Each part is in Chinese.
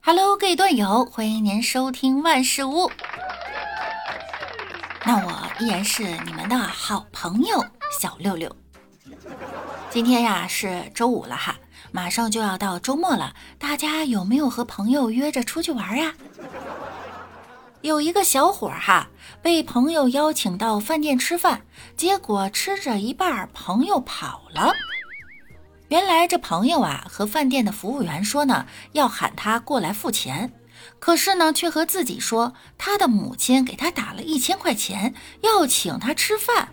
Hello，各位段友，欢迎您收听万事屋。那我依然是你们的好朋友小六六。今天呀是周五了哈，马上就要到周末了，大家有没有和朋友约着出去玩呀？有一个小伙哈，被朋友邀请到饭店吃饭，结果吃着一半，朋友跑了。原来这朋友啊和饭店的服务员说呢，要喊他过来付钱，可是呢却和自己说他的母亲给他打了一千块钱，要请他吃饭，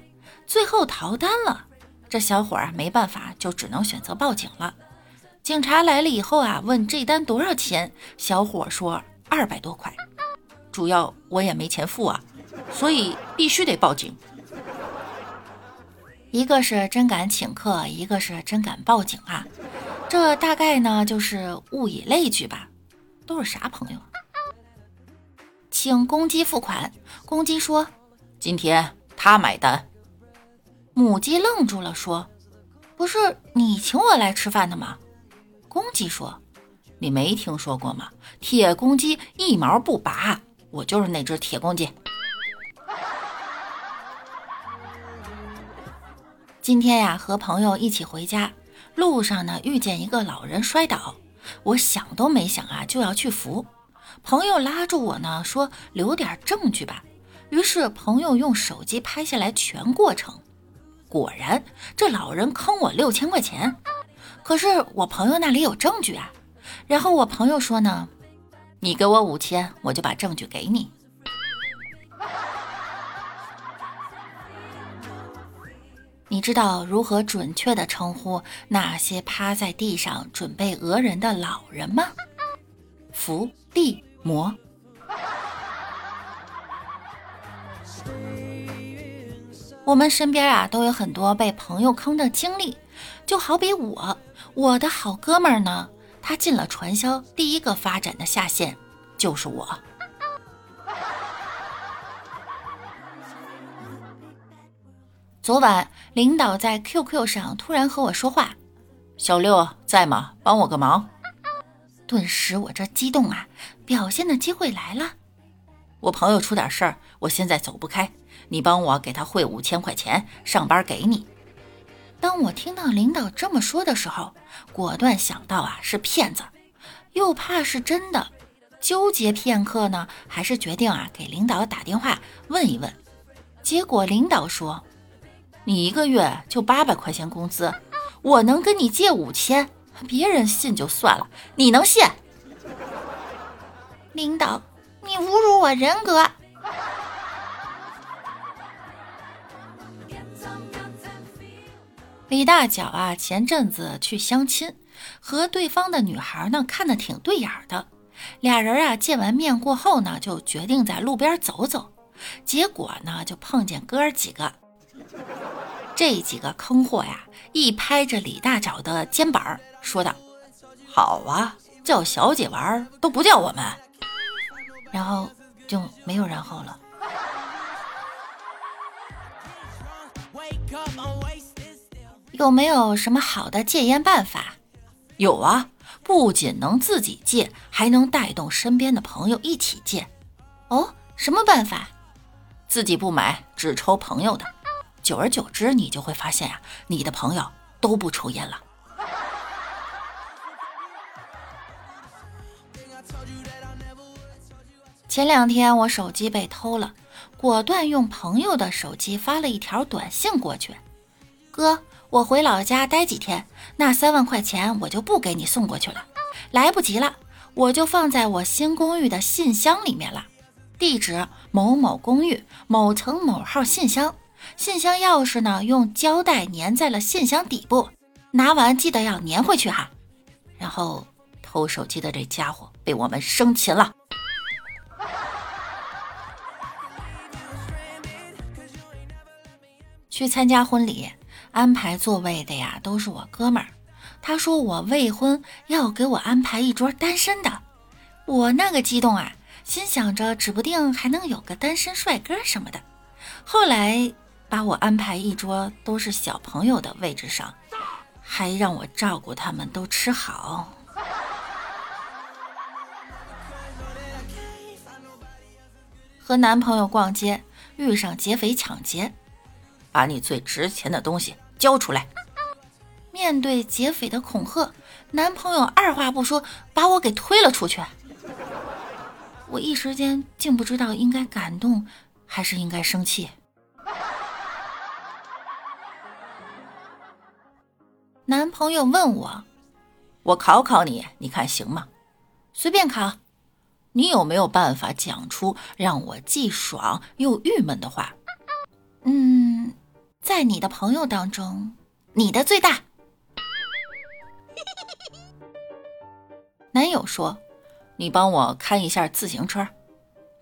最后逃单了。这小伙啊没办法，就只能选择报警了。警察来了以后啊，问这单多少钱，小伙说二百多块，主要我也没钱付啊，所以必须得报警。一个是真敢请客，一个是真敢报警啊！这大概呢就是物以类聚吧。都是啥朋友？请公鸡付款。公鸡说：“今天他买单。”母鸡愣住了，说：“不是你请我来吃饭的吗？”公鸡说：“你没听说过吗？铁公鸡一毛不拔，我就是那只铁公鸡。”今天呀，和朋友一起回家，路上呢遇见一个老人摔倒，我想都没想啊就要去扶，朋友拉住我呢说留点证据吧，于是朋友用手机拍下来全过程，果然这老人坑我六千块钱，可是我朋友那里有证据啊，然后我朋友说呢，你给我五千，我就把证据给你。你知道如何准确地称呼那些趴在地上准备讹人的老人吗？伏地魔。我们身边啊都有很多被朋友坑的经历，就好比我，我的好哥们儿呢，他进了传销，第一个发展的下线就是我。昨晚，领导在 QQ 上突然和我说话：“小六在吗？帮我个忙。”顿时我这激动啊，表现的机会来了。我朋友出点事儿，我现在走不开，你帮我给他汇五千块钱，上班给你。当我听到领导这么说的时候，果断想到啊是骗子，又怕是真的，纠结片刻呢，还是决定啊给领导打电话问一问。结果领导说。你一个月就八百块钱工资，我能跟你借五千，别人信就算了，你能信？领导，你侮辱我人格！李大脚啊，前阵子去相亲，和对方的女孩呢看的挺对眼的，俩人啊见完面过后呢，就决定在路边走走，结果呢就碰见哥几个。这几个坑货呀，一拍着李大脚的肩膀，说道：“好啊，叫小姐玩都不叫我们。”然后就没有然后了。有没有什么好的戒烟办法？有啊，不仅能自己戒，还能带动身边的朋友一起戒。哦，什么办法？自己不买，只抽朋友的。久而久之，你就会发现呀，你的朋友都不抽烟了。前两天我手机被偷了，果断用朋友的手机发了一条短信过去：“哥，我回老家待几天，那三万块钱我就不给你送过去了，来不及了，我就放在我新公寓的信箱里面了，地址某某公寓某层某号信箱。”信箱钥匙呢？用胶带粘在了信箱底部，拿完记得要粘回去哈。然后偷手机的这家伙被我们生擒了。去参加婚礼，安排座位的呀都是我哥们儿。他说我未婚，要给我安排一桌单身的。我那个激动啊，心想着指不定还能有个单身帅哥什么的。后来。把我安排一桌都是小朋友的位置上还让我照顾他们都吃好。和男朋友逛街遇上劫匪抢劫把你最值钱的东西交出来。面对劫匪的恐吓男朋友二话不说把我给推了出去。我一时间竟不知道应该感动还是应该生气。男朋友问我：“我考考你，你看行吗？随便考。你有没有办法讲出让我既爽又郁闷的话？”嗯，在你的朋友当中，你的最大。男友说：“你帮我看一下自行车。”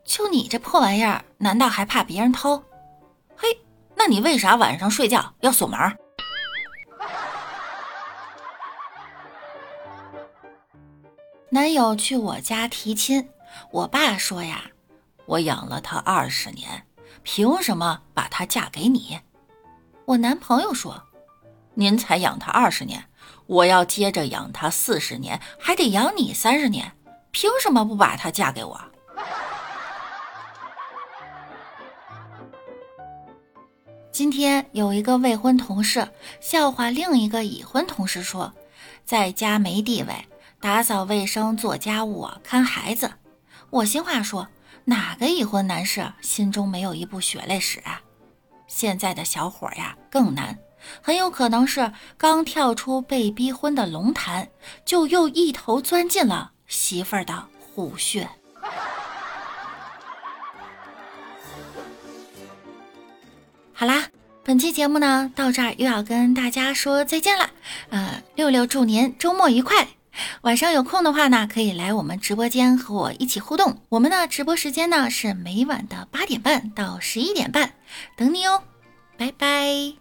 就你这破玩意儿，难道还怕别人偷？嘿，那你为啥晚上睡觉要锁门？男友去我家提亲，我爸说呀：“我养了他二十年，凭什么把她嫁给你？”我男朋友说：“您才养她二十年。”我要接着养她四十年，还得养你三十年，凭什么不把她嫁给我？今天有一个未婚同事笑话另一个已婚同事说，在家没地位，打扫卫生、做家务、看孩子。我心话说，哪个已婚男士心中没有一部血泪史啊？现在的小伙呀，更难。很有可能是刚跳出被逼婚的龙潭，就又一头钻进了媳妇儿的虎穴。好啦，本期节目呢到这儿又要跟大家说再见了。呃，六六祝您周末愉快，晚上有空的话呢，可以来我们直播间和我一起互动。我们的直播时间呢是每晚的八点半到十一点半，等你哦，拜拜。